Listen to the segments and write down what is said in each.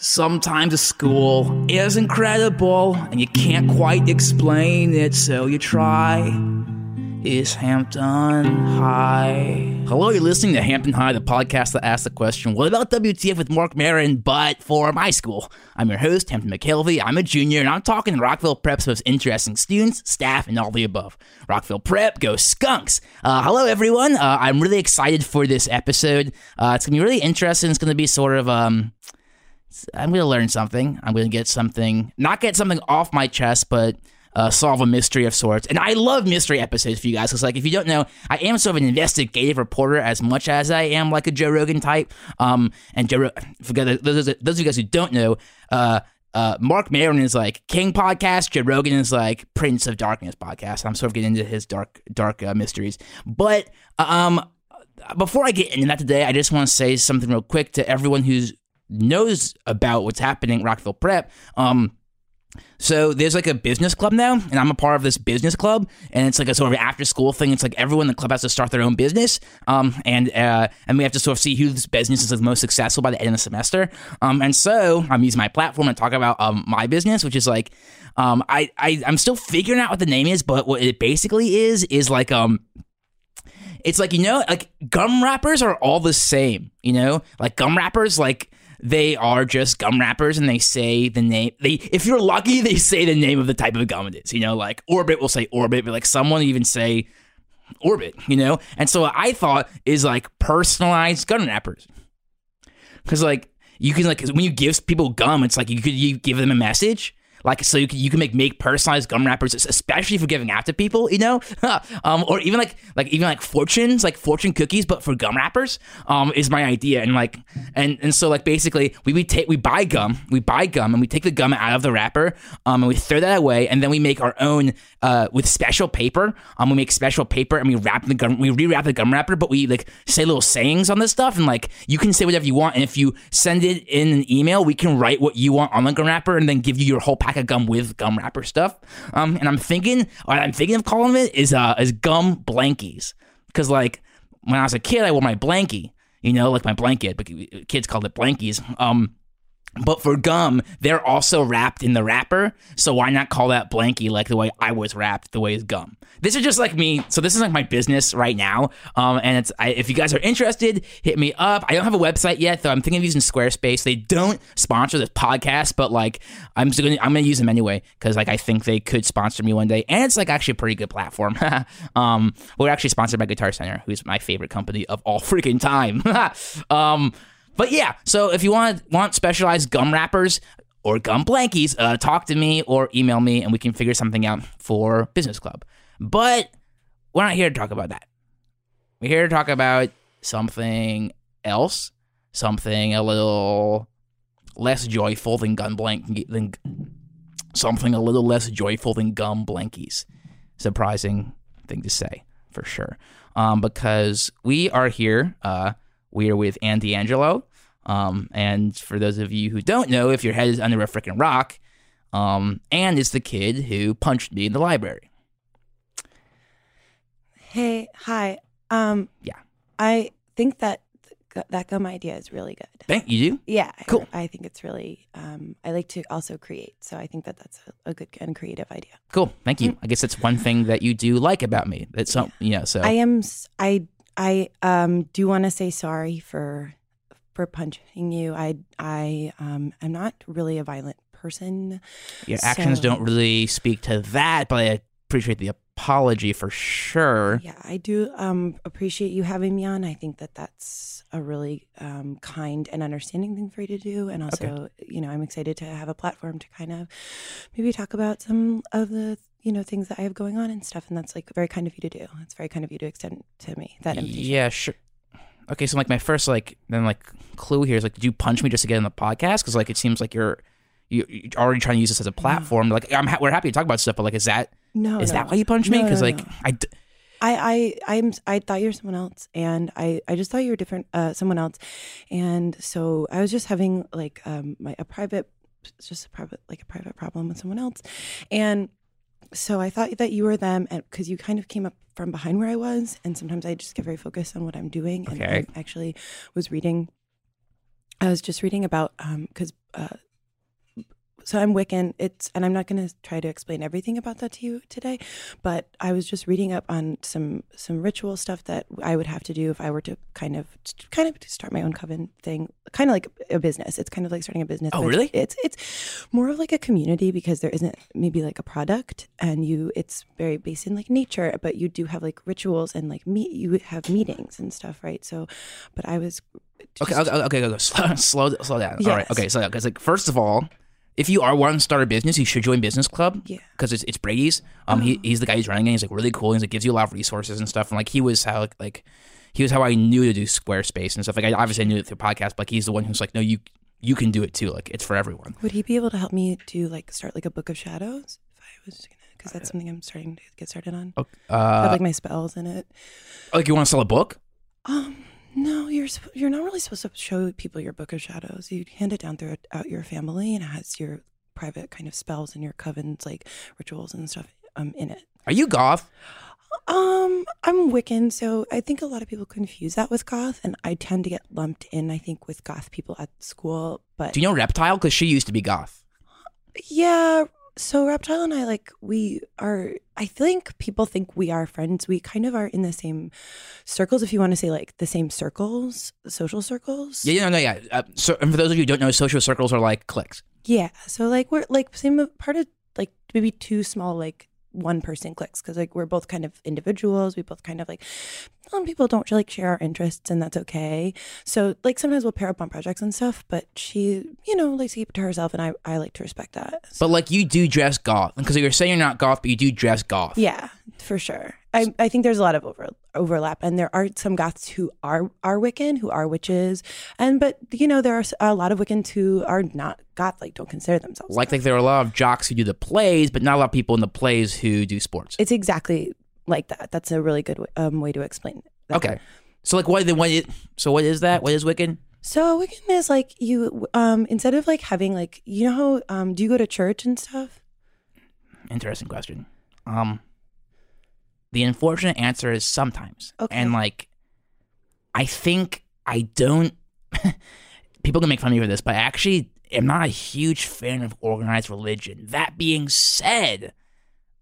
Dog. a school is incredible and you can't quite explain it, so you try. Is Hampton High? Hello, you're listening to Hampton High, the podcast that asks the question, What about WTF with Marc Maron, but for my school? I'm your host, Hampton McKelvey. I'm a junior, and I'm talking to Rockville Prep's most interesting students, staff, and all the above. Rockville Prep, go skunks! Uh, hello, everyone. Uh, I'm really excited for this episode. Uh, it's going to be really interesting. It's going to be sort of. um. I'm going to learn something. I'm going to get something, not get something off my chest, but uh, solve a mystery of sorts. And I love mystery episodes for you guys because, like, if you don't know, I am sort of an investigative reporter as much as I am like a Joe Rogan type. Um, and Joe, Ro- forget those, those of you guys who don't know, uh, uh, Marc Maron is like King podcast. Joe Rogan is like Prince of Darkness podcast. I'm sort of getting into his dark, dark uh, mysteries. But um, before I get into that today, I just want to say something real quick to everyone who's knows about what's happening Rockville Prep. Um, so there's like a business club now, and I'm a part of this business club, and it's like a sort of after school thing. It's like everyone in the club has to start their own business, um, and uh, and we have to sort of see whose business is the most successful by the end of the semester. Um, and so I'm using my platform to talk about um my business, which is like, um, I I I'm still figuring out what the name is, but what it basically is is like um it's like you know like gum wrappers are all the same you know like gum wrappers like they are just gum wrappers and they say the name they if you're lucky they say the name of the type of gum it is you know like orbit will say orbit but like someone even say orbit you know? And so i thought is like personalized gum wrappers. Because like you can like when you give people gum it's like you could you give them a message like so you can, you can make make personalized gum wrappers especially for giving out to people you know? Um or even like like even like fortunes like fortune cookies but for gum wrappers um is my idea. And like and and so like basically we we take we buy gum we buy gum and we take the gum out of the wrapper um and we throw that away and then we make our own uh with special paper. Um we make special paper and we wrap the gum we rewrap the gum wrapper but we like say little sayings on this stuff and like you can say whatever you want and if you send it in an email we can write what you want on the gum wrapper and then give you your whole pack of gum with gum wrapper stuff. Um and i'm thinking i'm thinking of calling it is uh is gum blankies. Because like when i was a kid i wore my blankie you know like my blanket but kids called it blankies. Um but for gum, they're also wrapped in the wrapper. So why not call that blankie like the way I was wrapped, the way is gum? This is just like me. So this is like my business right now. Um, and it's I, if you guys are interested, hit me up. I don't have a website yet, though. I'm thinking of using Squarespace. They don't sponsor this podcast, but like I'm gonna I'm gonna use them anyway because like I think they could sponsor me one day, and it's like actually a pretty good platform. um, we're actually sponsored by Guitar Center, who's my favorite company of all freaking time. um. But yeah, so if you want want specialized gum wrappers or gum blankies, uh, talk to me or email me, and we can figure something out for business club. But we're not here to talk about that. We're here to talk about something else, something a little less joyful than gun blank than something a little less joyful than gum blankies. Surprising thing to say for sure, um, because we are here. Uh, we are with Andy Angelo. Um, and for those of you who don't know, if your head is under a freaking rock, um, Anne is the kid who punched me in the library. Hey, hi. Um, Yeah. I think that th- that gum idea is really good. Thank you. Do Yeah, Cool. I, think it's really. Um, I like to also create, so I think that that's a, a good and creative idea. cool. Thank you. I guess that's one thing that you do like about me. That's some, you know. So I am. I I um do want to say sorry for for punching you. I I um am not really a violent person. Your actions don't really speak to that, but I appreciate the apology for sure. Yeah, I do um appreciate you having me on. I think that that's a really um kind and understanding thing for you to do and also, you know, I'm excited to have a platform to kind of maybe talk about some of the you know things that I have going on and stuff and that's like very kind of you to do. It's very kind of you to extend to me that invitation. Yeah, sure. Okay, so like my first like then like clue here is like, did you punch me just to get in the podcast? Because like it seems like you're you- you're already trying to use this as a platform. Like I'm ha- we're happy to talk about stuff, but like is that No, is no. that why you punched me? Because no, like no. I d- I, I, I'm, I thought you were someone else, and I, I just thought you were different, uh, someone else, and so I was just having like um, my a private, just a private, like a private problem with someone else, and so I thought that you were them, and because you kind of came up from behind where I was, and sometimes I just get very focused on what I'm doing, and Okay. I actually was reading, I was just reading about because. uh, so I'm Wiccan. It's and I'm not going to try to explain everything about that to you today, but I was just reading up on some some ritual stuff that I would have to do if I were to kind of kind of start my own coven thing, kind of like a business. It's kind of like starting a business. Oh, really? It's it's more of like a community because there isn't maybe like a product, and you it's very based in like nature, but you do have like rituals and like meet you have meetings and stuff, right? So, but I was okay just- okay okay, okay, slow slow slow down. All right, okay, down. Because like first of all. If you are wanting to start a business, you should join Business Club. Yeah. Because it's, it's Brady's. Um, he, he's the guy who's running it. He's like really cool. He's like gives you a lot of resources and stuff. And like he was how like he was how I knew to do Squarespace and stuff. Like I obviously knew it through podcast, but like, he's the one who's like, no, you you can do it too. Like it's for everyone. Would he be able to help me to like start like a book of shadows if I was gonna? Because that's something I'm starting to get started on. Okay. I have Uh, like my spells in it. like you want to sell a book? Um, no, you're you're not really supposed to show people your book of shadows. You hand it down throughout your family, and it has your private kind of spells and your covens, like rituals and stuff, um, in it. Are you goth? Um, I'm Wiccan, so I think a lot of people confuse that with goth, and I tend to get lumped in. I think with goth people at school, but Do you know Reptile? Because she used to be goth. Yeah. So Reptile and I like we are I think people think we are friends. We kind of are in the same circles if you want to say like the same circles, social circles. Yeah, yeah, no, yeah. Uh, so, and for those of you who don't know, social circles are like cliques. Yeah. So like we're like same part of like maybe two small like one person cliques because like we're both kind of individuals. We both kind of like some people don't like share our interests and that's okay. So like sometimes we'll pair up on projects and stuff, but she, you know, likes to keep it to herself and I, I like to respect that. So- But like you do dress goth because you're saying you're not goth, but you do dress goth. Yeah, for sure. I, I think there's a lot of over, overlap, and there are some Goths who are are Wiccan, who are witches, and but you know there are a lot of Wiccans who are not Goth, like don't consider themselves. Like like there are a lot of jocks who do the plays, but not a lot of people in the plays who do sports. it's exactly like that. That's a really good um, way to explain. That. Okay. So like what then what is so what is that? What is Wiccan? So Wiccan is like you um instead of like having like you know how um do you go to church and stuff? Interesting question. Um the unfortunate answer is sometimes. Okay. And like I think I don't people can make fun of me for this, but I actually am not a huge fan of organized religion. That being said,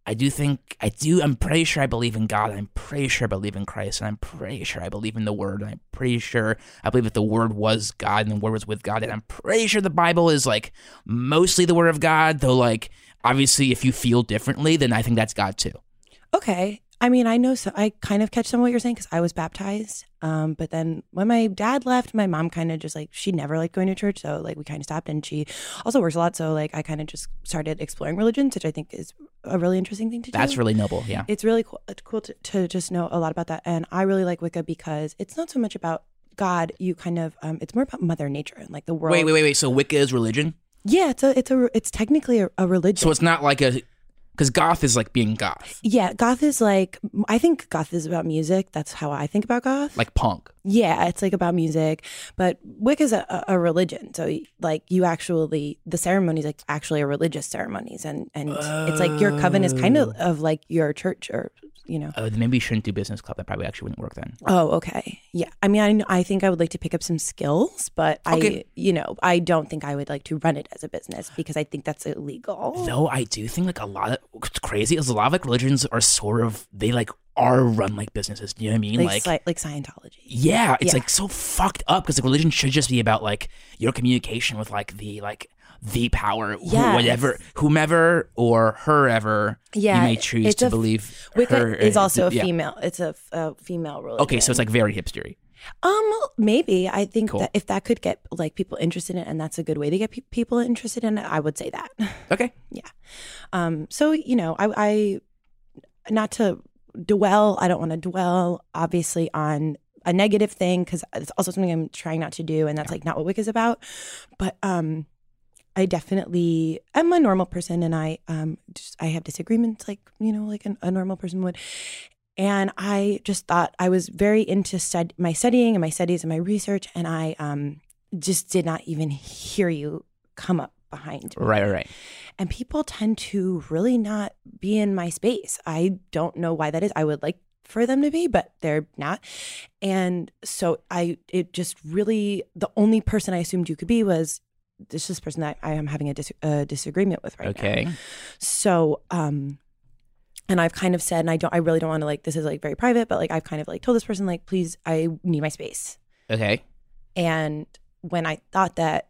I do think I do I'm pretty sure I believe in God. I'm pretty sure I believe in Christ, and I'm pretty sure I believe in the word. And I'm pretty sure I believe that the word was God and the word was with God. And I'm pretty sure the Bible is like mostly the word of God, though like obviously if you feel differently, then I think that's God too. Okay. I mean, I know so I kind of catch some of what you're saying because I was baptized. Um, but then when my dad left, my mom kind of just like she never liked going to church, so like we kind of stopped. And she also works a lot, so like I kind of just started exploring religions, which I think is a really interesting thing to do. That's really noble, yeah. it's really cool. It's cool to, to just know a lot about that, and I really like Wicca because it's not so much about God. You kind of um, it's more about Mother Nature and like the world. Wait, wait, wait, wait. So Wicca is religion? Yeah, it's a it's a it's technically a, a religion. So it's not like a because goth is like being goth, yeah, goth is like I think goth is about music. That's how I think about goth. like punk. Yeah, it's like about music, but Wicca is a, a a religion. So like you actually the ceremonies like actually are religious ceremonies, and and it's like your coven is kind of oh. of like your church or you know. Uh, maybe you shouldn't do business club. That probably actually wouldn't work then. Oh, okay. Yeah. I mean, I, I think I would like to pick up some skills, but Okay. I, you know, I don't think I would like to run it as a business because I think that's illegal. Though I do think like a lot of what's crazy is a lot of like religions are sort of they like are run like businesses. You know what I mean? like like, like Scientology. Yeah, it's Yeah. like so fucked up because like religion should just be about like your communication with like the like the power, Yes. whatever, whomever or herever Yeah, you may choose to a believe. Wicca her, is also a yeah. female. It's a female religion. Okay, so it's like very hipstery. um maybe I think Cool. that if that could get like people interested in it, and that's a good way to get pe- people interested in it, I would say that. Okay, yeah. Um, so you know, I, I not to dwell. I don't want to dwell, obviously, on a negative thing because it's also something I'm trying not to do, and that's like not what Wicca is about. But um, I definitely am a normal person, and I um, just I have disagreements, like you know, like an, a normal person would. And I just thought I was very into stud- my studying and my studies and my research, and I um, just did not even hear you come up behind me right, right, right. and people tend to really not be in my space. I don't know why that is. I would like for them to be, but they're not. And so I it just really the only person I assumed you could be was this is this person that I am having a, dis- a disagreement with right now. Okay, So um and I've kind of said and I don't I really don't want to like this is like very private, but like I've kind of like told this person like please I need my space. okay, And when I thought that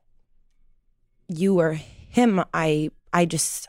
you were him, I I just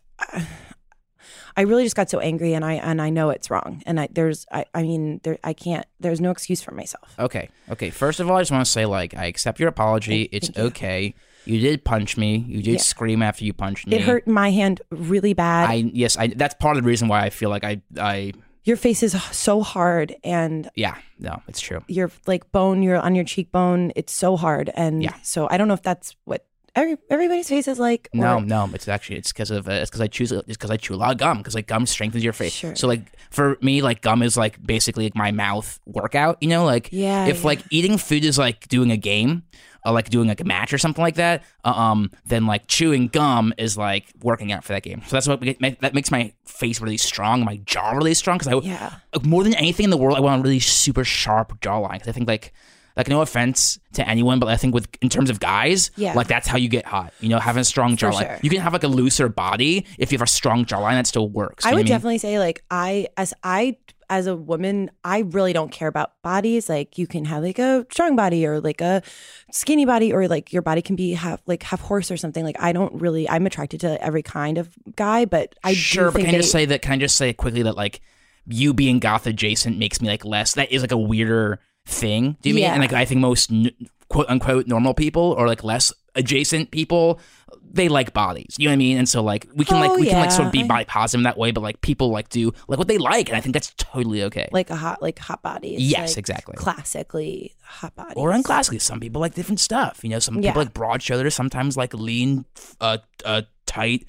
I really just got so angry, and I and I know it's wrong, and I there's I I mean there I can't there's no excuse for myself. okay, okay. First of all, I just want to say like I accept your apology. Thank- it's thank okay. You did punch me. You did Yeah. scream after you punched me. It hurt my hand really bad. I yes, I. That's part of the reason why I feel like I I your face is so hard, and yeah. No, it's true. your like bone, you're on your cheekbone. It's so hard, and Yeah. so I don't know if that's what every, everybody's face is like. No, or- no, it's actually it's because of uh, it's because I choose it's because I chew a lot of gum because like gum strengthens your face. Sure. So like for me, like gum is like basically like my mouth workout. You know, like Yeah, if yeah. like eating food is like doing a game. Or like doing like a match or something like that, uh, um, then like chewing gum is like working out for that game. So that's what that makes my face really strong, my jaw really strong. Because I Yeah. like, more than anything in the world, I want a really super sharp jawline. Because I think like like no offense to anyone, but I think with in terms of guys, Yeah. like that's how you get hot. You know, having a strong For jawline. sure. You can have like a looser body if you have a strong jawline that still works. I would what mean? definitely say like I as I as a woman, I really don't care about bodies. Like you can have like a strong body or like a skinny body or like your body can be have like have horse or something. Like I don't really I'm attracted to every kind of guy, but I sure, but can I just say that? Can I just say quickly that like you being goth adjacent makes me like less. That is like a weirder thing. Do you mean? And like I think most n- quote unquote normal people or like less adjacent people. They like bodies, you know what I mean, and so like we can Oh, like we can like sort of be yeah. body positive in that way, but like people like do like what they like, and I think that's totally okay. like a hot like hot bodies. Yes, like, exactly. Classically hot bodies. or unclassically. Some people like different stuff. You know, some Yeah. people like broad shoulders, sometimes like lean, uh, uh, tight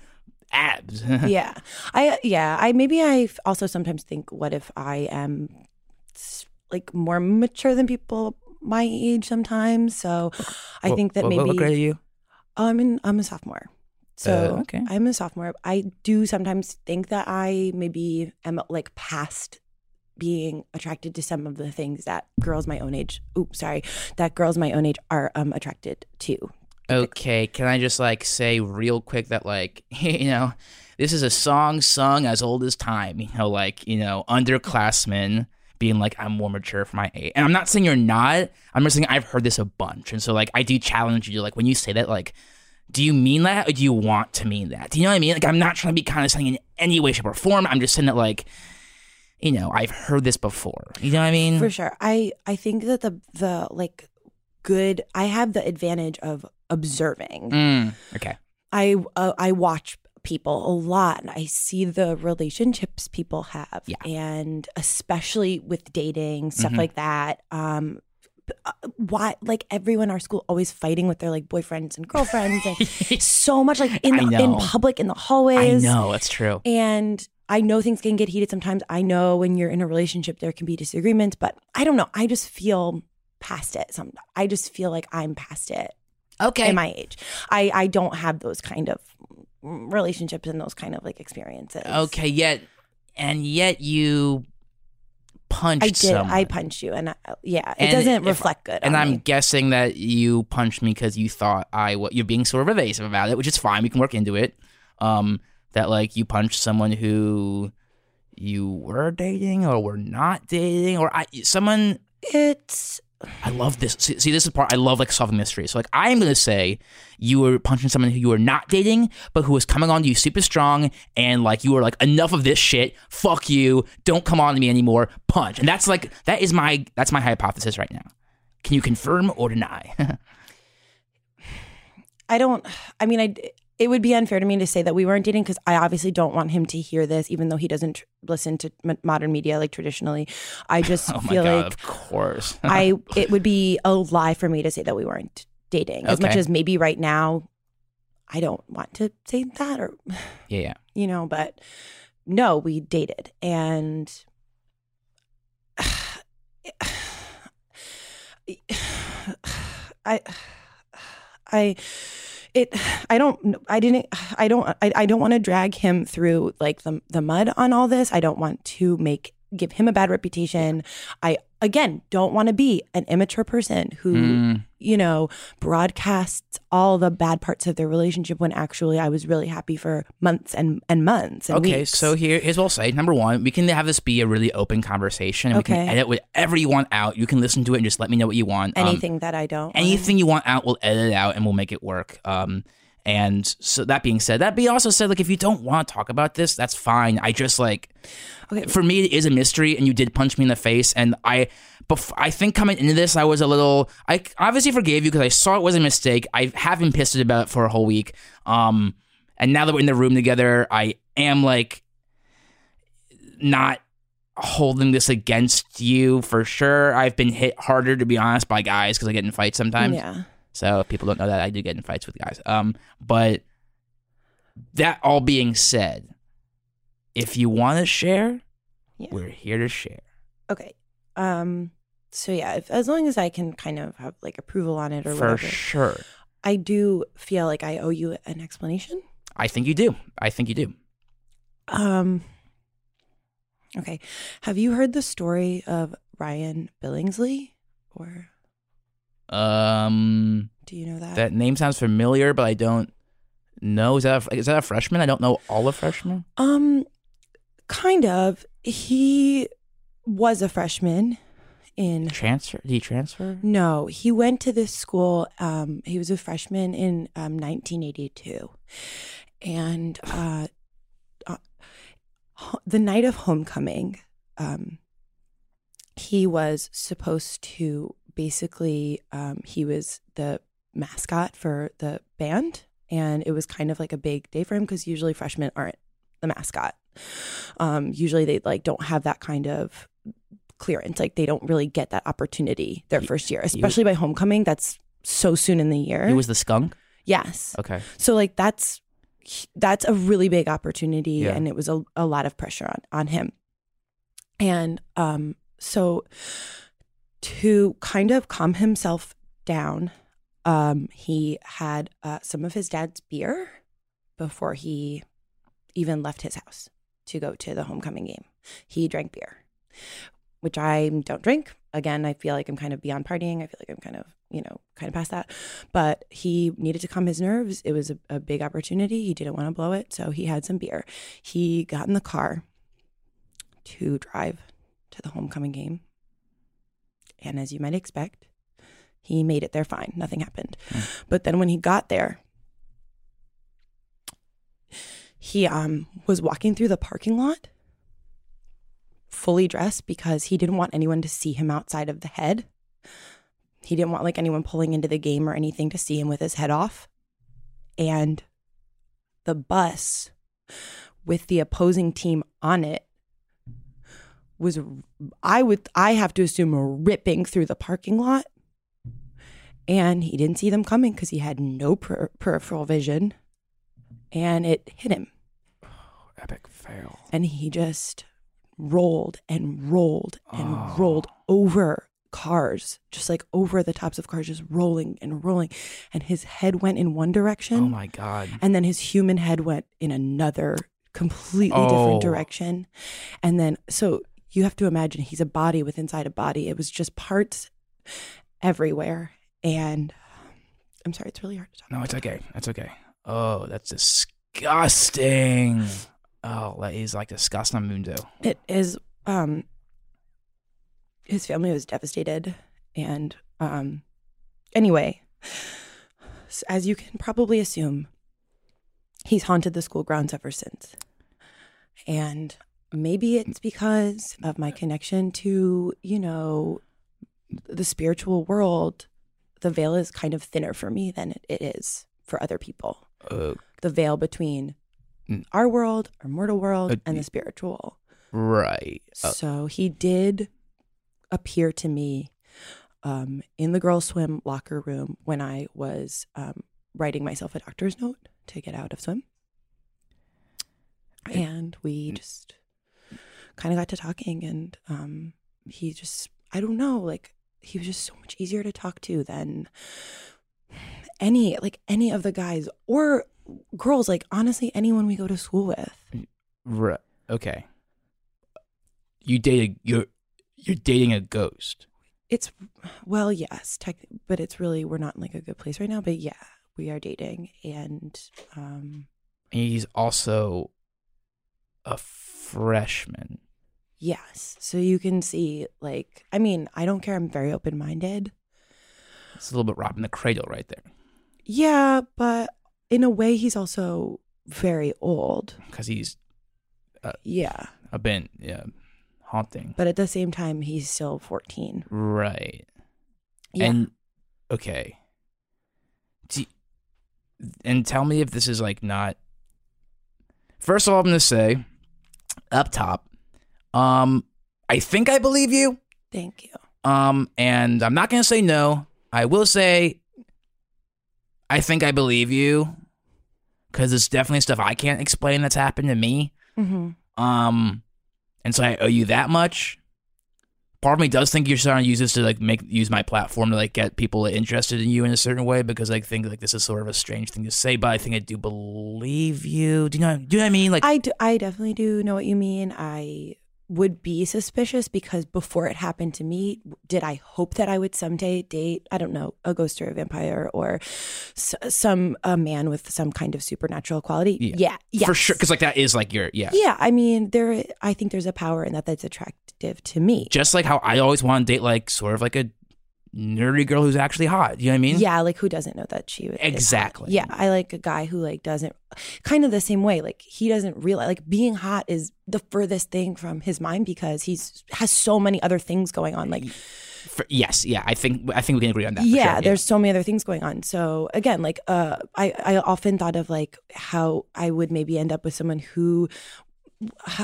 abs. yeah. I yeah, I maybe i also sometimes think what if I am like more mature than people my age sometimes. So I think that What- maybe what, grade are you? Oh, I'm in, I'm a sophomore. So Uh, okay. I'm a sophomore. I do sometimes think that I maybe am like past being attracted to some of the things that girls my own age, oops, sorry, that girls my own age are um attracted to. Okay, can I just like say real quick that like you know, this is a song sung as old as time. You know, like you know, underclassmen being like I'm more mature for my age, and I'm not saying you're not. I'm just saying I've heard this a bunch, and so like I do challenge you. Like when you say that, like. Do you mean that, or do you want to mean that? Do you know what I mean? Like, I'm not trying to be condescending in any way, shape, or form. I'm just saying that, like, you know, I've heard this before. You know what I mean? For sure. I I think that the the like good I have the advantage of observing. Mm, okay. I uh, I watch people a lot and I see the relationships people have Yeah. and especially with dating stuff Mhm. like that um uh, why like everyone in our school always fighting with their like boyfriends and girlfriends and so much like in I in public in the hallways I know that's true. and I know things can get heated sometimes. I know when you're in a relationship there can be disagreements, but I don't know. I just feel past it. Some I just feel like I'm past it Okay. at my age. I I don't have those kind of relationships and those kind of like experiences. Okay, yet and yet you punched I did. someone. I punched you, and I, yeah, it And doesn't if- reflect good. and I'm me. guessing that you punched me because you thought I what you're being sort of evasive about it, which is fine. We can work into it. Um, that like you punched someone who you were dating or were not dating or I someone It's I love this. See, see, this is part I love like solving mysteries. So like I am gonna say you were punching someone who you were not dating, but who was coming on to you super strong, and like you were like enough of this shit. Fuck you. Don't come on to me anymore. Punch. And that's like that is my that's my hypothesis right now. Can you confirm or deny? I don't. I mean, I. It would be unfair to me to say that we weren't dating because I obviously don't want him to hear this, even though he doesn't tr- listen to m- modern media like traditionally. I oh just oh feel god, like of course. I. It would be a lie for me to say that we weren't dating. As much as maybe right now, I don't want to say that, or yeah, yeah. you know, but no, we dated, and I, I, it, I don't, I didn't, I don't, I, I don't want to drag him through like the the mud on all this. I don't want to make give him a bad reputation. I again don't want to be an immature person who Mm, you know, broadcasts all the bad parts of their relationship when actually I was really happy for months and, and months and okay, weeks. so here, here's what I'll say. Number one, we can have this be a really open conversation. and We can Okay. edit whatever you want out. You can listen to it and just let me know what you want. Um, anything that I don't anything you want out, we'll edit it out and we'll make it work. Um, and so that being said, that be also said, like if you don't want to talk about this, that's fine. I just like, Okay. for me, it is a mystery, and you did punch me in the face, and I, bef- I think coming into this, I was a little, I obviously forgave you because I saw it was a mistake. I have been pissed about it for a whole week. Um, and now that we're in the room together, I am like, not holding this against you for sure. I've been hit harder, to be honest, by guys because I get in fights sometimes. yeah. So if people don't know that I do get in fights with guys. Um, but that all being said, if you want to share, Yeah. we're here to share. Okay. Um. So yeah, if, as long as I can kind of have like approval on it or For whatever, sure. I do feel like I owe you an explanation. I think you do. I think you do. Um. Okay. Have you heard the story of Ryan Billingsley, or Um, do you know that? that name sounds familiar, but I don't know. Is that a, is that a freshman? I don't know all the freshmen. Um, kind of. He was a freshman in. Transfer? Did he transfer? No, he went to this school. Um, he was a freshman in um, 1982, and uh, uh, the night of homecoming, um, he was supposed to basically. Um, he was the mascot for the band, and it was kind of like a big day for him because usually freshmen aren't the mascot. Um, usually they like don't have that kind of clearance. Like they don't really get that opportunity their first year, especially by homecoming. That's so soon in the year. He was the skunk. yes. Okay. So like that's that's a really big opportunity, Yeah. and it was a, a lot of pressure on on him. And um, so to kind of calm himself down, um, he had uh, some of his dad's beer before he even left his house to go to the homecoming game. He drank beer, which I don't drink. Again, I feel like I'm kind of beyond partying. I feel like I'm kind of, you know, kind of past that. But he needed to calm his nerves. It was a, a big opportunity. He didn't want to blow it. So he had some beer. He got in the car to drive to the homecoming game. And as you might expect, he made it there fine. Nothing happened. But then when he got there, he um was walking through the parking lot fully dressed because he didn't want anyone to see him outside of the head. He didn't want like anyone pulling into the game or anything to see him with his head off. And the bus with the opposing team on it was I would I have to assume ripping through the parking lot. And he didn't see them coming because he had no per- peripheral vision. And it hit him Epic fail. and he just rolled and rolled and Oh. rolled over cars, just like over the tops of cars, just rolling and rolling. And his head went in one direction, Oh my god. and then his human head went in another completely Oh. different direction. And then, so you have to imagine he's a body with inside a body. It was just parts everywhere. And I'm sorry, it's really hard to talk No, it's okay. That's okay. Oh, that's disgusting. Oh, that is like disgusting mundo. It is. Um, his family was devastated, and um, anyway, as you can probably assume, he's haunted the school grounds ever since. And maybe it's because of my connection to, you know, the spiritual world. The veil is kind of thinner for me than it, is for other people. Uh, The veil between Mm. our world, our mortal world, Uh, and the spiritual. right. Uh, So he did appear to me um, in the girls' swim locker room when I was um, writing myself a doctor's note to get out of swim. And we just kind of got to talking, and um, he just, I don't know, like, he was just so much easier to talk to than any, like, any of the guys or girls, like, honestly, anyone we go to school with. right. Okay. You dated you're you're dating a ghost. It's well, yes, tech, but it's really we're not in like a good place right now. But yeah, we are dating, and um, He's also a freshman. Yes. So you can see, like, I mean, I don't care. I'm very open minded. It's a little bit robbing the cradle right there Yeah, but in a way, he's also very old. because he's uh, Yeah, a been yeah, haunting. but at the same time, he's still 14. Right. Yeah. And okay. And tell me if this is like not. First of all, I'm gonna say, up top, um, I think I believe you. Thank you. Um, and I'm not gonna say no. I will say, I think I believe you, because it's definitely stuff I can't explain that's happened to me. hmm Um, and so I owe you that much. Part of me does think you're starting to use this to like make use my platform to like get people interested in you in a certain way because I think like this is sort of a strange thing to say, but I think I do believe you. Do you know? Do you know what I mean? Like, I, do, I definitely do know what you mean. I would be suspicious because before it happened to me, did I hope that I would someday date, I don't know, a ghost or a vampire or s- some a man with some kind of supernatural quality? Yeah. Yeah, yes. for sure, because like that is like your yeah. Yeah, I mean, there. I think there's a power in that that's attractive to me. Just like how I always want to date like sort of like a nerdy girl who's actually hot. You know what I mean? Yeah, like who doesn't know that she is hot? Exactly. Yeah, I like a guy who like doesn't kind of the same way. Like he doesn't realize like being hot is the furthest thing from his mind because he's has so many other things going on. Like For- yes. Yeah. I think I think we can agree on that. yeah, sure, there's so many other things going on. So again, like uh I I often thought of like how I would maybe end up with someone who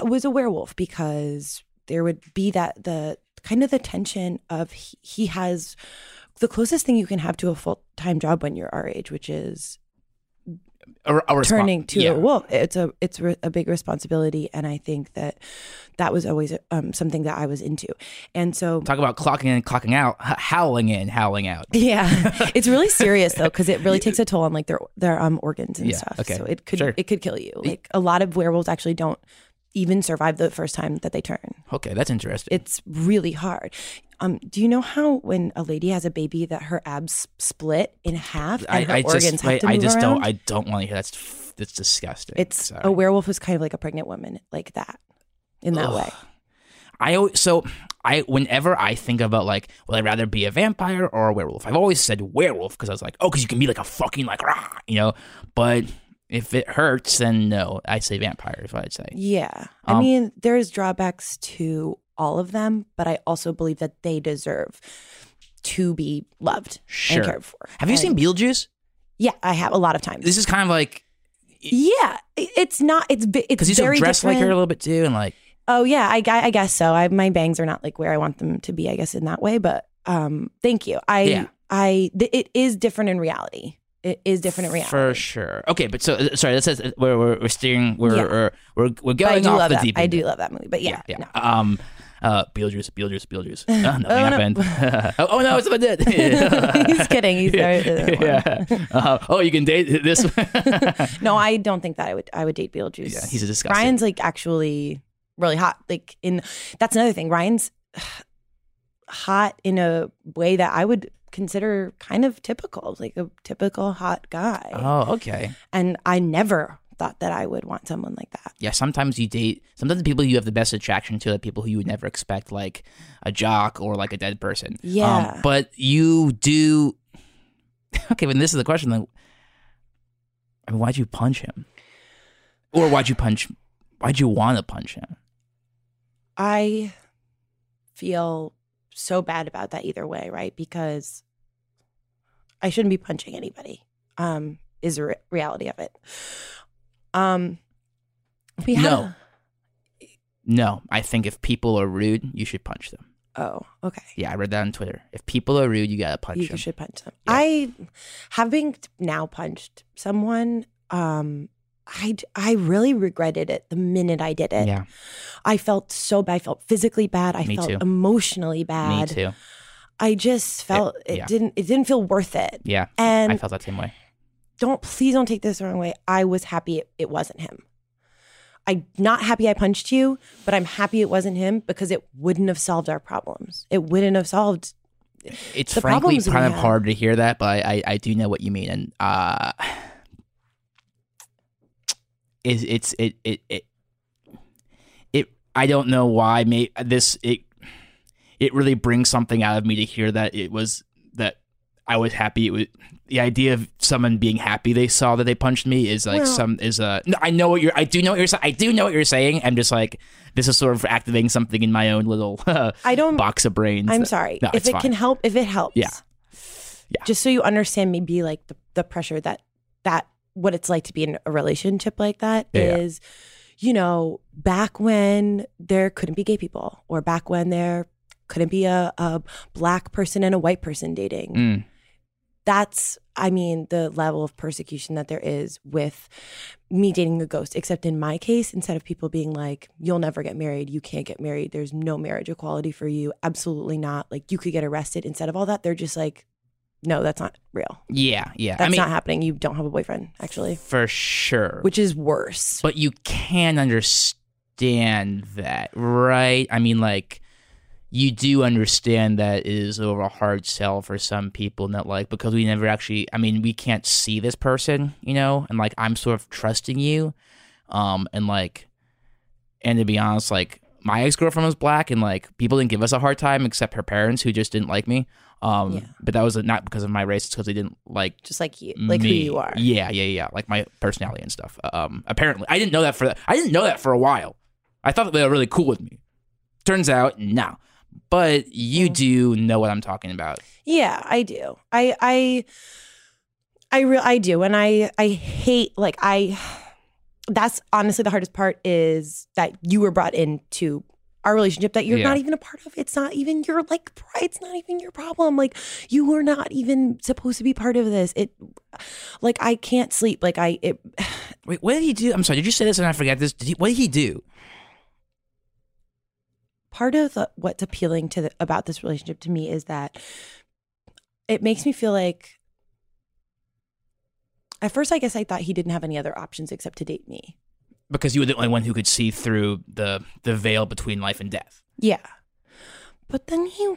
was a werewolf because there would be that the kind of the tension of he, he has the closest thing you can have to a full-time job when you're our age, which is A, a turning to yeah. a wolf. It's a it's re- a big responsibility, and I think that that was always um, something that I was into. And so Talk about clocking in, clocking out, h- howling in, howling out. Yeah, it's really serious though because it really takes a toll on like their their um organs and Yeah, stuff. okay, So it could sure. it could kill you. Like a lot of werewolves actually don't even survive the first time that they turn. Okay, that's interesting. It's really hard. Um, do you know how when a lady has a baby that her abs split in half and I, her I organs just, have I, to I move just around? don't, I don't want to hear that's, that's disgusting. it's Sorry. a werewolf is kind of like a pregnant woman, like that, in that way. I always, so I whenever I think about like, would I rather be a vampire or a werewolf? I've always said werewolf because I was like, oh, because you can be like a fucking like, rah, you know. But if it hurts, then no, I say vampire. Is what I'd say. Yeah. I Um, mean, there's drawbacks to all of them, but I also believe that they deserve to be loved Sure. and cared for. Have you seen Beetlejuice? Yeah, I have a lot of times. This is kind of like yeah, it's not. It's it's because he's very dressed like her a little bit too, and like Oh yeah, I, I guess so. I, my bangs are not like where I want them to be. I guess in that way, but um, thank you. I Yeah. I th- it is different in reality. It is different in reality. for sure. Okay, but so uh, sorry, that says uh, we're we're, we're steering, we're, Yeah. we're we're we're going off the that. deep. I do love that movie. But yeah, yeah, no. yeah. Um, uh, Beetlejuice, Beetlejuice, Beetlejuice. Uh, nothing Oh, no. happened. oh, oh, no, someone did. He's kidding. He's there. yeah. Uh, oh, you can date this. No, I don't think that I would. I would date Beetlejuice. Yeah, he's a disgusting- Ryan's like actually really hot. Like in that's another thing. Ryan's hot in a way that I would consider kind of typical, like a typical hot guy. oh, okay. And I never thought that I would want someone like that. Yeah, sometimes you date. Sometimes the people you have the best attraction to are people who you would never expect, like a jock or like a dead person. Um, Yeah. but you do. Okay, but this is the question. Then, I mean, why'd you punch him? Or why'd you punch? Why'd you want to punch him? I feel so bad about that either way, right? Because I shouldn't be punching anybody. Um, is the re- reality of it. Um, we had No. No, I think if people are rude, you should punch them. oh, okay. Yeah, I read that on Twitter. If people are rude, you gotta punch you them. should punch them. Yeah. I, having now punched someone, um, I I really regretted it the minute I did it. Yeah, I felt so bad. I felt physically bad. I Me felt too. emotionally me bad. too. I just felt it, yeah. didn't it didn't feel worth it. Yeah, And I felt that same way. don't please don't take this the wrong way. I was happy it, it wasn't him. I'm not happy I punched you, but I'm happy it wasn't him because it wouldn't have solved our problems. It wouldn't have solved. It's the frankly kind of hard to hear that, but I, I, I do know what you mean, and uh, is it's it it it it I don't know why. May this it it really brings something out of me to hear that it was that I was happy. It was the idea of someone being happy they saw that they punched me is like Well- some is a. No, I know what you're. I do know what you're. I do know what you're saying. I'm just like this is sort of activating something in my own little I don't. box of brains. I'm that- sorry. No, if it fine. can help, if it helps. Yeah. Yeah. Just so you understand maybe like the, the pressure that that what it's like to be in a relationship like that is, Yeah. you know, back when there couldn't be gay people or back when there couldn't be a, a black person and a white person dating. Mm. That's I mean, the level of persecution that there is with me dating a ghost, except in my case, instead of people being like, you'll never get married, you can't get married, there's no marriage equality for you, absolutely not. Like, you could get arrested. Instead of all that, they're just like, no, that's not real. Yeah, yeah. That's I mean, not happening. You don't have a boyfriend, actually, for sure. which is worse. but you can understand that, right? I mean, like, you do understand that it is over a hard sell for some people, not like because we never actually. I mean, we can't see this person, you know, and like I'm sort of trusting you, um, and like, and to be honest, like my ex girlfriend was black, and like people didn't give us a hard time except her parents who just didn't like me. Um, Yeah. but that was not because of my race; it's because they didn't like just like you, like who you are. Yeah, yeah, yeah. Like my personality and stuff. Um, apparently, I didn't know that for I didn't know that for a while. I thought that they were really cool with me. Turns out, no. But you mm. do know what I'm talking about. Yeah, I do. I I I re- I do, and I I hate like I. That's honestly the hardest part is that you were brought into our relationship that you're Yeah. not even a part of. It's not even your like pride. It's not even your problem. Like you were not even supposed to be part of this. It like I can't sleep. Like I it Wait, what did he do? I'm sorry. Did you say this and I forget this? Did he, what did he do? Part of the, what's appealing to the, about this relationship to me is that it makes me feel like at first i guess i thought he didn't have any other options except to date me Because you were the only one who could see through the the veil between life and death. yeah but then he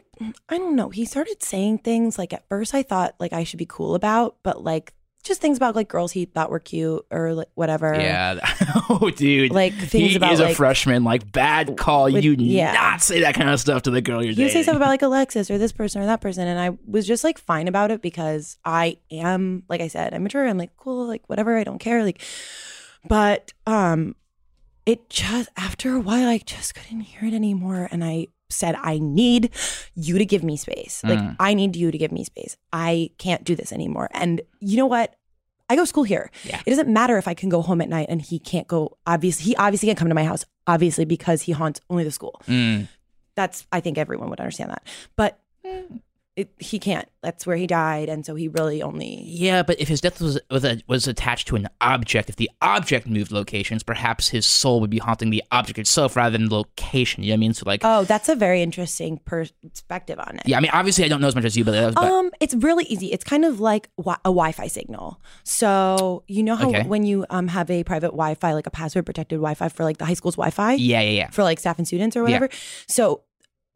i don't know he started saying things like at first i thought like i should be cool about but like just things about like girls he thought were cute or like whatever Yeah. oh, dude. Like, things he about, is a like- freshman. Like bad call. With- you yeah. not say that kind of stuff to the girl you're he would say dating. stuff about like Alexis or this person or that person, and I was just like fine about it because I am, like I said, I'm mature. I'm like cool, like whatever. I don't care. Like, but um, it just after a while, I just couldn't hear it anymore, and I said, I need you to give me space. Like, Mm. I need you to give me space. I can't do this anymore. And you know what? I go to school here. Yeah. It doesn't matter if I can go home at night and he can't go. Obviously, he obviously can't come to my house. Obviously, because he haunts only the school Mm. that's I think everyone would understand that. But it, he can't. That's where he died, and so he really only. Yeah, but if his death was was, a, was attached to an object, if the object moved locations, perhaps his soul would be haunting the object itself rather than the location. You know what I mean? So like, Oh, that's a very interesting perspective on it. yeah, I mean, obviously I don't know as much as you, but, but Um, it's really easy. It's kind of like wi- a Wi-Fi signal. So you know how Okay. when you um have a private Wi-Fi, like a password protected Wi-Fi for like the high school's Wi-Fi, yeah, yeah, yeah. for like staff and students or Yeah. whatever. So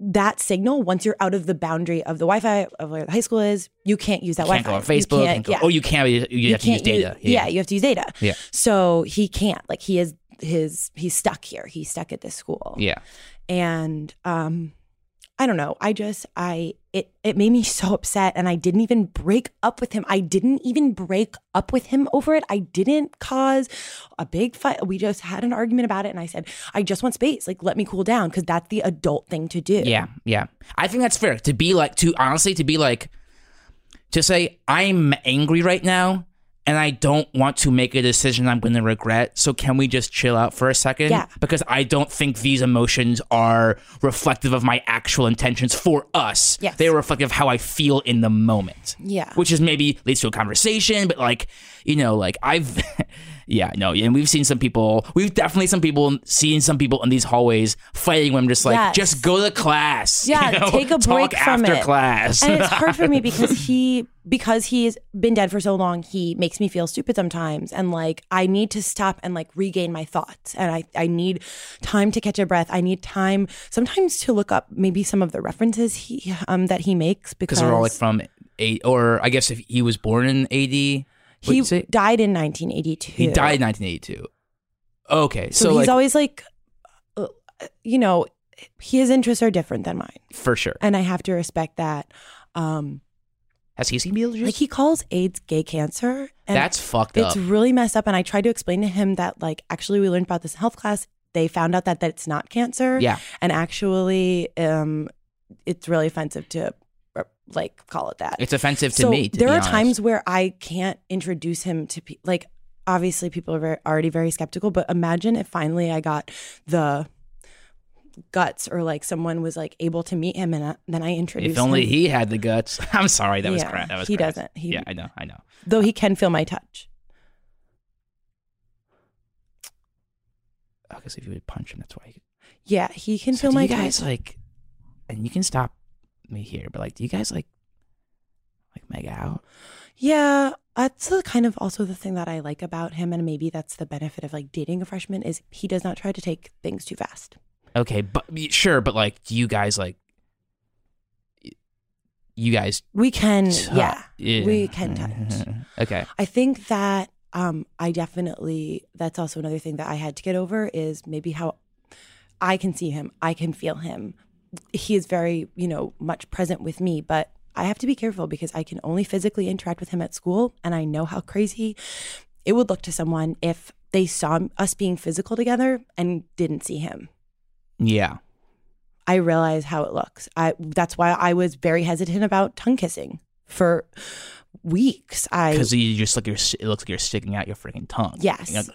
that signal once you're out of the boundary of the Wi-Fi of where the high school is, you can't use that can't Wi-Fi. go on Facebook. You can't can't, go, yeah. Oh, you can't. You, you have to use can't data. yeah. you have to use data. Yeah. So he can't. Like he is his he's stuck here. He's stuck at this school. Yeah. And um I don't know. I just I it it made me so upset and I didn't even break up with him. I didn't even break up with him over it. I didn't cause a big fight. We just had an argument about it and I said, "I just want space. Like let me cool down because that's the adult thing to do." Yeah, yeah. I think that's fair to be like to honestly to be like to say I'm angry right now and I don't want to make a decision I'm going to regret. So can we just chill out for a second? Yeah. Because I don't think these emotions are reflective of my actual intentions for us. Yes. They're reflective of how I feel in the moment. Yeah. Which is maybe leads to a conversation, but like, you know, like I've yeah, no, and we've seen some people we've definitely some people seen some people in these hallways fighting when I'm just like, Yes. just go to class. Yeah, you know? take a break Talk from after it. class. and it's hard for me because he because he's been dead for so long he makes me feel stupid sometimes and like i need to stop and like regain my thoughts and i i need time to catch a breath i need time sometimes to look up maybe some of the references he um that he makes because they're all like from eight, or I guess if he was born in AD, he what'd you say? died in 1982 he died in 1982. Okay, so, so, he's like, always like uh, you know his interests are different than mine for sure. and i have to respect that um Has he seen Beetlejuice? like he calls AIDS gay cancer. And That's fucked up. It's really messed up. And I tried to explain to him that like actually we learned about this in health class. They found out that that it's not cancer. Yeah. And actually, um, it's really offensive to uh, like call it that. It's offensive to so me. To there are honest. times where I can't introduce him to pe- like obviously people are very, already very skeptical, but imagine if finally I got the guts or like someone was like able to meet him and uh, then I introduced him. If only him. he had the guts. I'm sorry, that was Yeah, crap. That was he crass. doesn't. He- yeah, I know, I know. though he can feel my touch. I guess if you would punch him, that's why. He, Yeah, he can so feel my you guys touch. like, and you can stop me here, but like, do you guys like, like make out? Yeah, that's the kind of also the thing that I like about him, and maybe that's the benefit of like dating a freshman is he does not try to take things too fast. Okay, but sure, but like, do you guys like, you guys? We can, tou- yeah, we can touch. okay. I think that um, I definitely that's also another thing that I had to get over is maybe how I can see him, I can feel him. He is very, you know, much present with me, but I have to be careful because I can only physically interact with him at school, and I know how crazy it would look to someone if they saw us being physical together and didn't see him. Yeah. I realize how it looks. I that's why I was very hesitant about tongue kissing for weeks. I Because you just like you're, it looks like you're sticking out your freaking tongue. Yes. Like,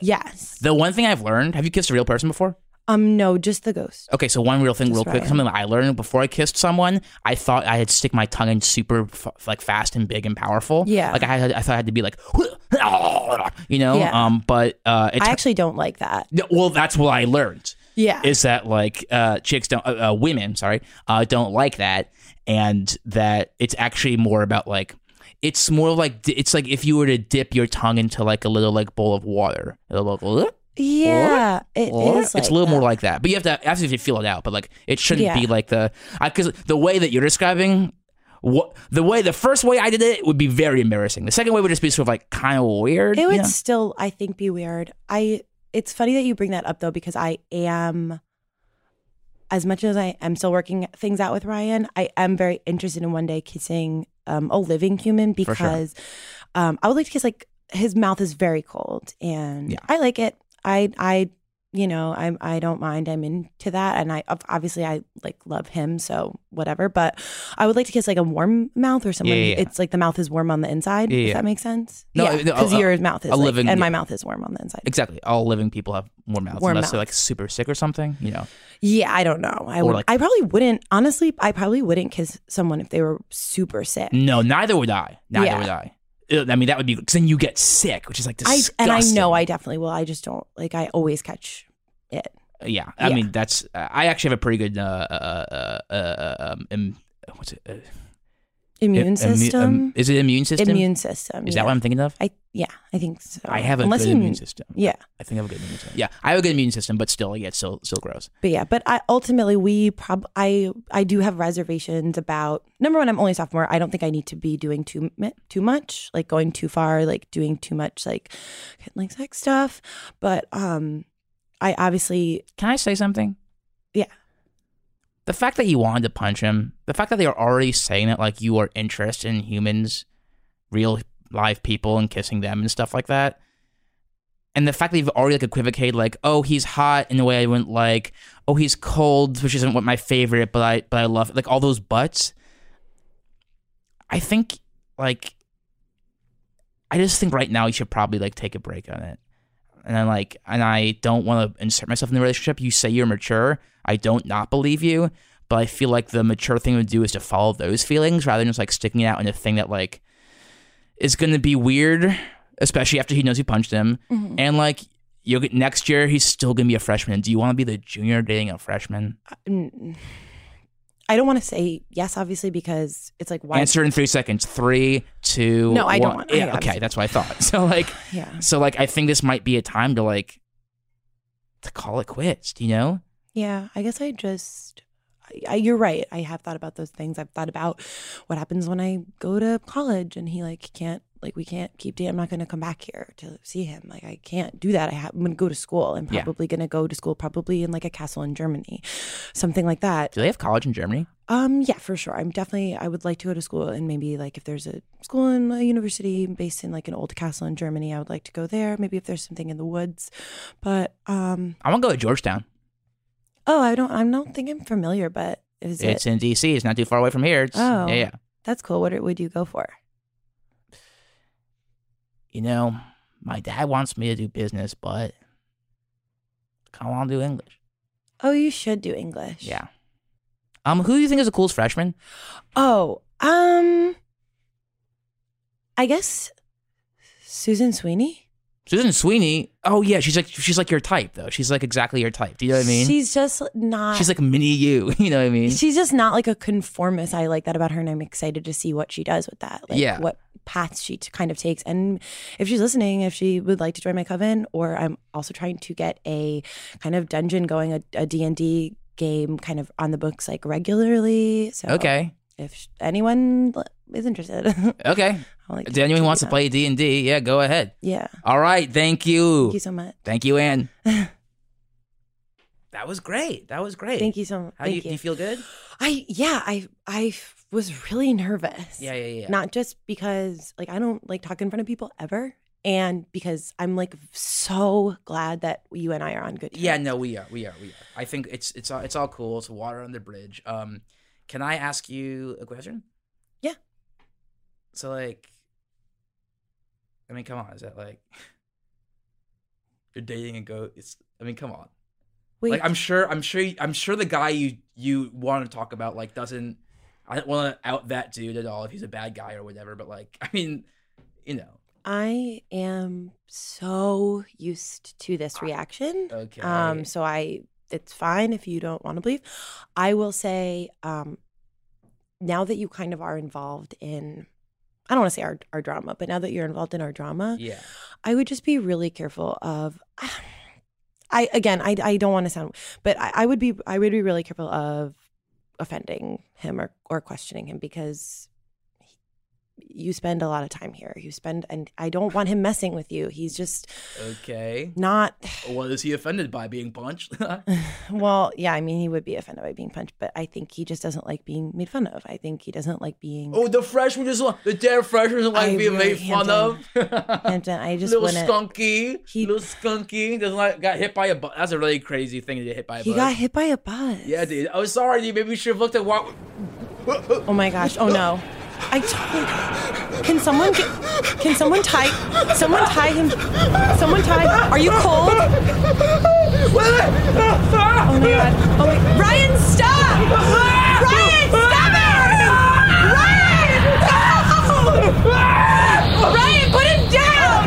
yes. the one thing I've learned. Have you kissed a real person before? Um no, just the ghost. Okay, so one real thing, Just real quick, Ryan. something that I learned before I kissed someone. I thought I had to stick my tongue in super f- like fast and big and powerful. Yeah. like I had, I thought I had to be like, you know. Yeah. Um, but uh, I actually don't like that. No, well, that's what I learned. Yeah. Is that like uh, chicks don't, uh, uh, women, sorry, uh, don't like that, and that it's actually more about like, it's more like it's like if you were to dip your tongue into like a little like bowl of water, it'll yeah, it or is. it's a little more like that. But you have to have to feel it out. But like it shouldn't Yeah. be like the because the way that you're describing. What the way the first way I did it would be very embarrassing. The second way would just be sort of like kind of weird. It would know? still, I think, be weird. I. It's funny that you bring that up though, because I am, as much as I am still working things out with Ryan, I am very interested in one day kissing um, a living human For sure. because um, I would like to kiss like his mouth is very cold and Yeah. I like it. I I you know I I don't mind. I'm into that, and I obviously I like love him, so whatever. But I would like to kiss like a warm mouth or someone. Yeah, yeah, yeah. It's like the mouth is warm on the inside. Yeah, If that makes sense. No, yeah, no, because your mouth is like- living- and my mouth is warm on the inside. exactly. All living people have warm mouths Warm unless they're like super sick or something. You know. Yeah, I don't know. I would. like- I probably wouldn't. Honestly, I probably wouldn't kiss someone if they were super sick. No, neither would I. Neither would I. Uh, I mean, that would be because then you get sick, which is like I disgusting. and I know I definitely will. I just don't like. I always catch it. Yeah, I Yeah. mean that's. Uh, I actually have a pretty good. Uh, uh, uh, uh, um, um, what's it? Immune Im- immu- system. um, is it immune system? immune system. Is yeah. that what I'm thinking of? I yeah, I think so. I have a Unless good you- immune system. Yeah, I think I have a good immune system. Yeah, I have a good immune system, but still, yeah, it's still still gross. but yeah, but I ultimately we prob I I do have reservations about number one. I'm only a sophomore. I don't think I need to be doing too mi- too much, like going too far, like doing too much, like like sex stuff. But um, I obviously Can I say something? Yeah. The fact that you wanted to punch him, the fact that they are already saying it like you are interested in humans, real live people, and kissing them and stuff like that, and the fact that you've already like equivocated, like, oh, he's hot in a way I wouldn't like, oh, he's cold, which isn't what my favorite, but I but I love it. like all those buts. I think like, I just think right now you should probably like take a break on it and I'm like, and I don't want to insert myself in the relationship. You say you're mature. I don't not believe you, but I feel like the mature thing to do is to follow those feelings rather than just like sticking it out in a thing that like is going to be weird, especially after he knows you punched him. And like, you'll get next year, he's still going to be a freshman. Do you want to be the junior dating a freshman? mm, I don't want to say yes, obviously, because it's like why Answer in three seconds. Three, two. No, I don't one. want- Yeah, obviously- okay, that's what I thought. So like, yeah so like, I think this might be a time to like to call it quits. Do you know? Yeah, I guess I just, I, I, you're right. I have thought about those things. I've thought about what happens when I go to college and he like can't, like we can't keep dating. I'm not going to come back here to see him. Like I can't do that. I I'm going to go to school. I'm Yeah. probably going to go to school, probably in like a castle in Germany, something like that. Do they have college in Germany? Um, yeah, for sure. I'm definitely. I would like to go to school and maybe like if there's a school in a university based in like an old castle in Germany, I would like to go there. Maybe if there's something in the woods, but um, I want to go to Georgetown. oh, I don't. I don't think I'm familiar, but is it? It's in DC. It's not too far away from here. It's, Oh. yeah, yeah. That's cool. What would you go for? You know, my dad wants me to do business, but I kind of want to do English. Oh, you should do English. Yeah. Um, who do you think is the coolest freshman? Oh, um, I guess Susan Sweeney. Susan Sweeney. Oh yeah, she's like she's like your type though. She's like exactly your type. Do you know what I mean? She's just not. She's like mini you. You know what I mean? She's just not like a conformist. I like that about her, and I'm excited to see what she does with that. Like Yeah. what paths she t- kind of takes, and if she's listening, if she would like to join my coven, or I'm also trying to get a kind of dungeon going, a, a D and D game, kind of on the books like regularly. So okay. if sh- anyone is interested, Okay. Like, If anyone wants to play D and D, yeah, go ahead. yeah. All right. Thank you. Thank you so much. Thank you, Anne. that was great. That was great. Thank you so much. How you, you. do you feel good? I yeah, I I was really nervous. Yeah, yeah, yeah. Not just because like I don't like talk in front of people ever, and because I'm like so glad that you and I are on good terms. Yeah, no, we are, we are, we are. I think it's it's all it's all cool. It's water on the bridge. Um, can I ask you a question? Yeah. So like, I mean, come on, is that like you're dating a goat? It's I mean, come on. Wait, Like I'm sure, I'm sure, I'm sure the guy you you want to talk about like doesn't. I don't want to out that dude at all if he's a bad guy or whatever. But like, I mean, you know, I am so used to this reaction. okay. Um, so I it's fine if you don't want to believe. I will say, um, now that you kind of are involved in I don't want to say our, our drama, but now that you're involved in our drama, yeah. I would just be really careful of. I again, I, I don't want to sound, but I, I would be I would be really careful of offending him or or questioning him because you spend a lot of time here. You spend, and I don't want him messing with you. He's just Okay. not. What is he offended by being punched? Well, yeah, I mean, he would be offended by being punched, but I think he just doesn't like being made fun of. I think he doesn't like being. oh, the freshman just the damn freshman doesn't like I being really- made fun of. Hampton, I just little wouldn't. skunky, He- little skunky doesn't like got hit by a bus. That's a really crazy thing to get hit by a He bus. got hit by a bus. Yeah, dude. Oh, sorry, dude. Maybe we should have looked at what. Oh my gosh. Oh no. I t- can someone get, can someone tie someone tie him someone tie are you cold? Oh my god. Oh my Ryan stop! Ryan stop it! Ryan! Ryan put him down!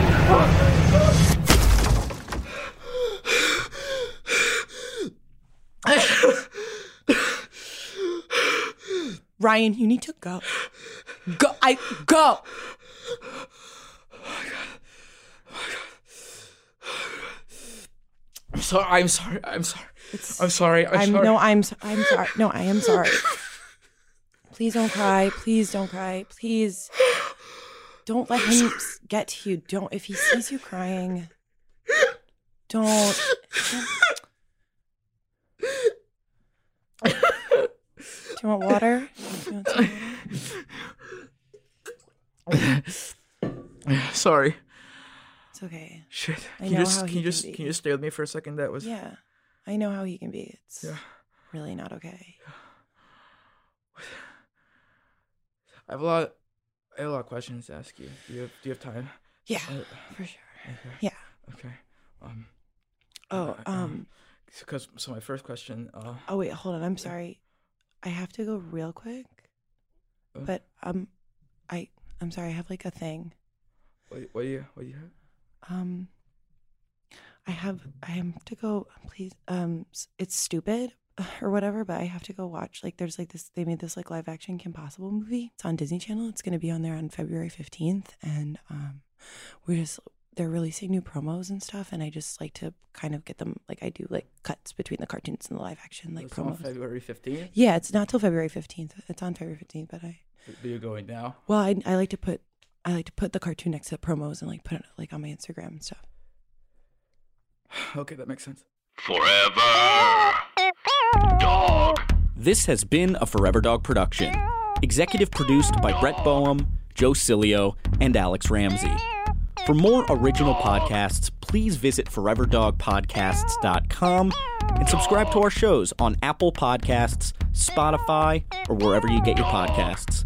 Ryan, you need to go. Go. I go. I'm sorry. I'm sorry. I'm sorry. I'm sorry. I'm, I'm sorry. no. I'm. so- I'm sorry. No, I am sorry. Please don't cry. Please don't cry. Please don't let him get to you. Don't. If he sees you crying, don't. Do you want water? Do you want water? sorry. It's okay. Shit. Can you just can you just can you just stay with me for a second? That was Yeah, I know how he can be. It's Yeah. really not okay. I have a lot. I have a lot of questions to ask you. Do you have Do you have time? Yeah, Uh, for sure. okay. Yeah. Okay. Um. Oh, uh, um. Because so my first question. Uh. Oh wait, hold on. I'm sorry. I have to go real quick. Uh. But um, I I'm sorry. I have like a thing. What What do you What do you have? Um, I have I have to go. Please. Um, it's stupid or whatever. But I have to go watch. Like, there's like this. They made this like live action Kim Possible movie. It's on Disney Channel. It's gonna be on there on February fifteenth, and um, we're just they're releasing new promos and stuff. And I just like to kind of get them like I do like cuts between the cartoons and the live action like It's on promos. February fifteenth. Yeah, it's not till February fifteenth. It's on February fifteenth, but I But you're going now. well, I I like to put I like to put the cartoon next to the promos and like put it like on my Instagram and stuff. Okay, that makes sense. Forever. Dog. This has been a Forever Dog production. Executive produced by Brett Boehm, Joe Cilio, and Alex Ramsey. For more original podcasts, please visit foreverdogpodcasts.com and subscribe to our shows on Apple Podcasts, Spotify, or wherever you get your podcasts.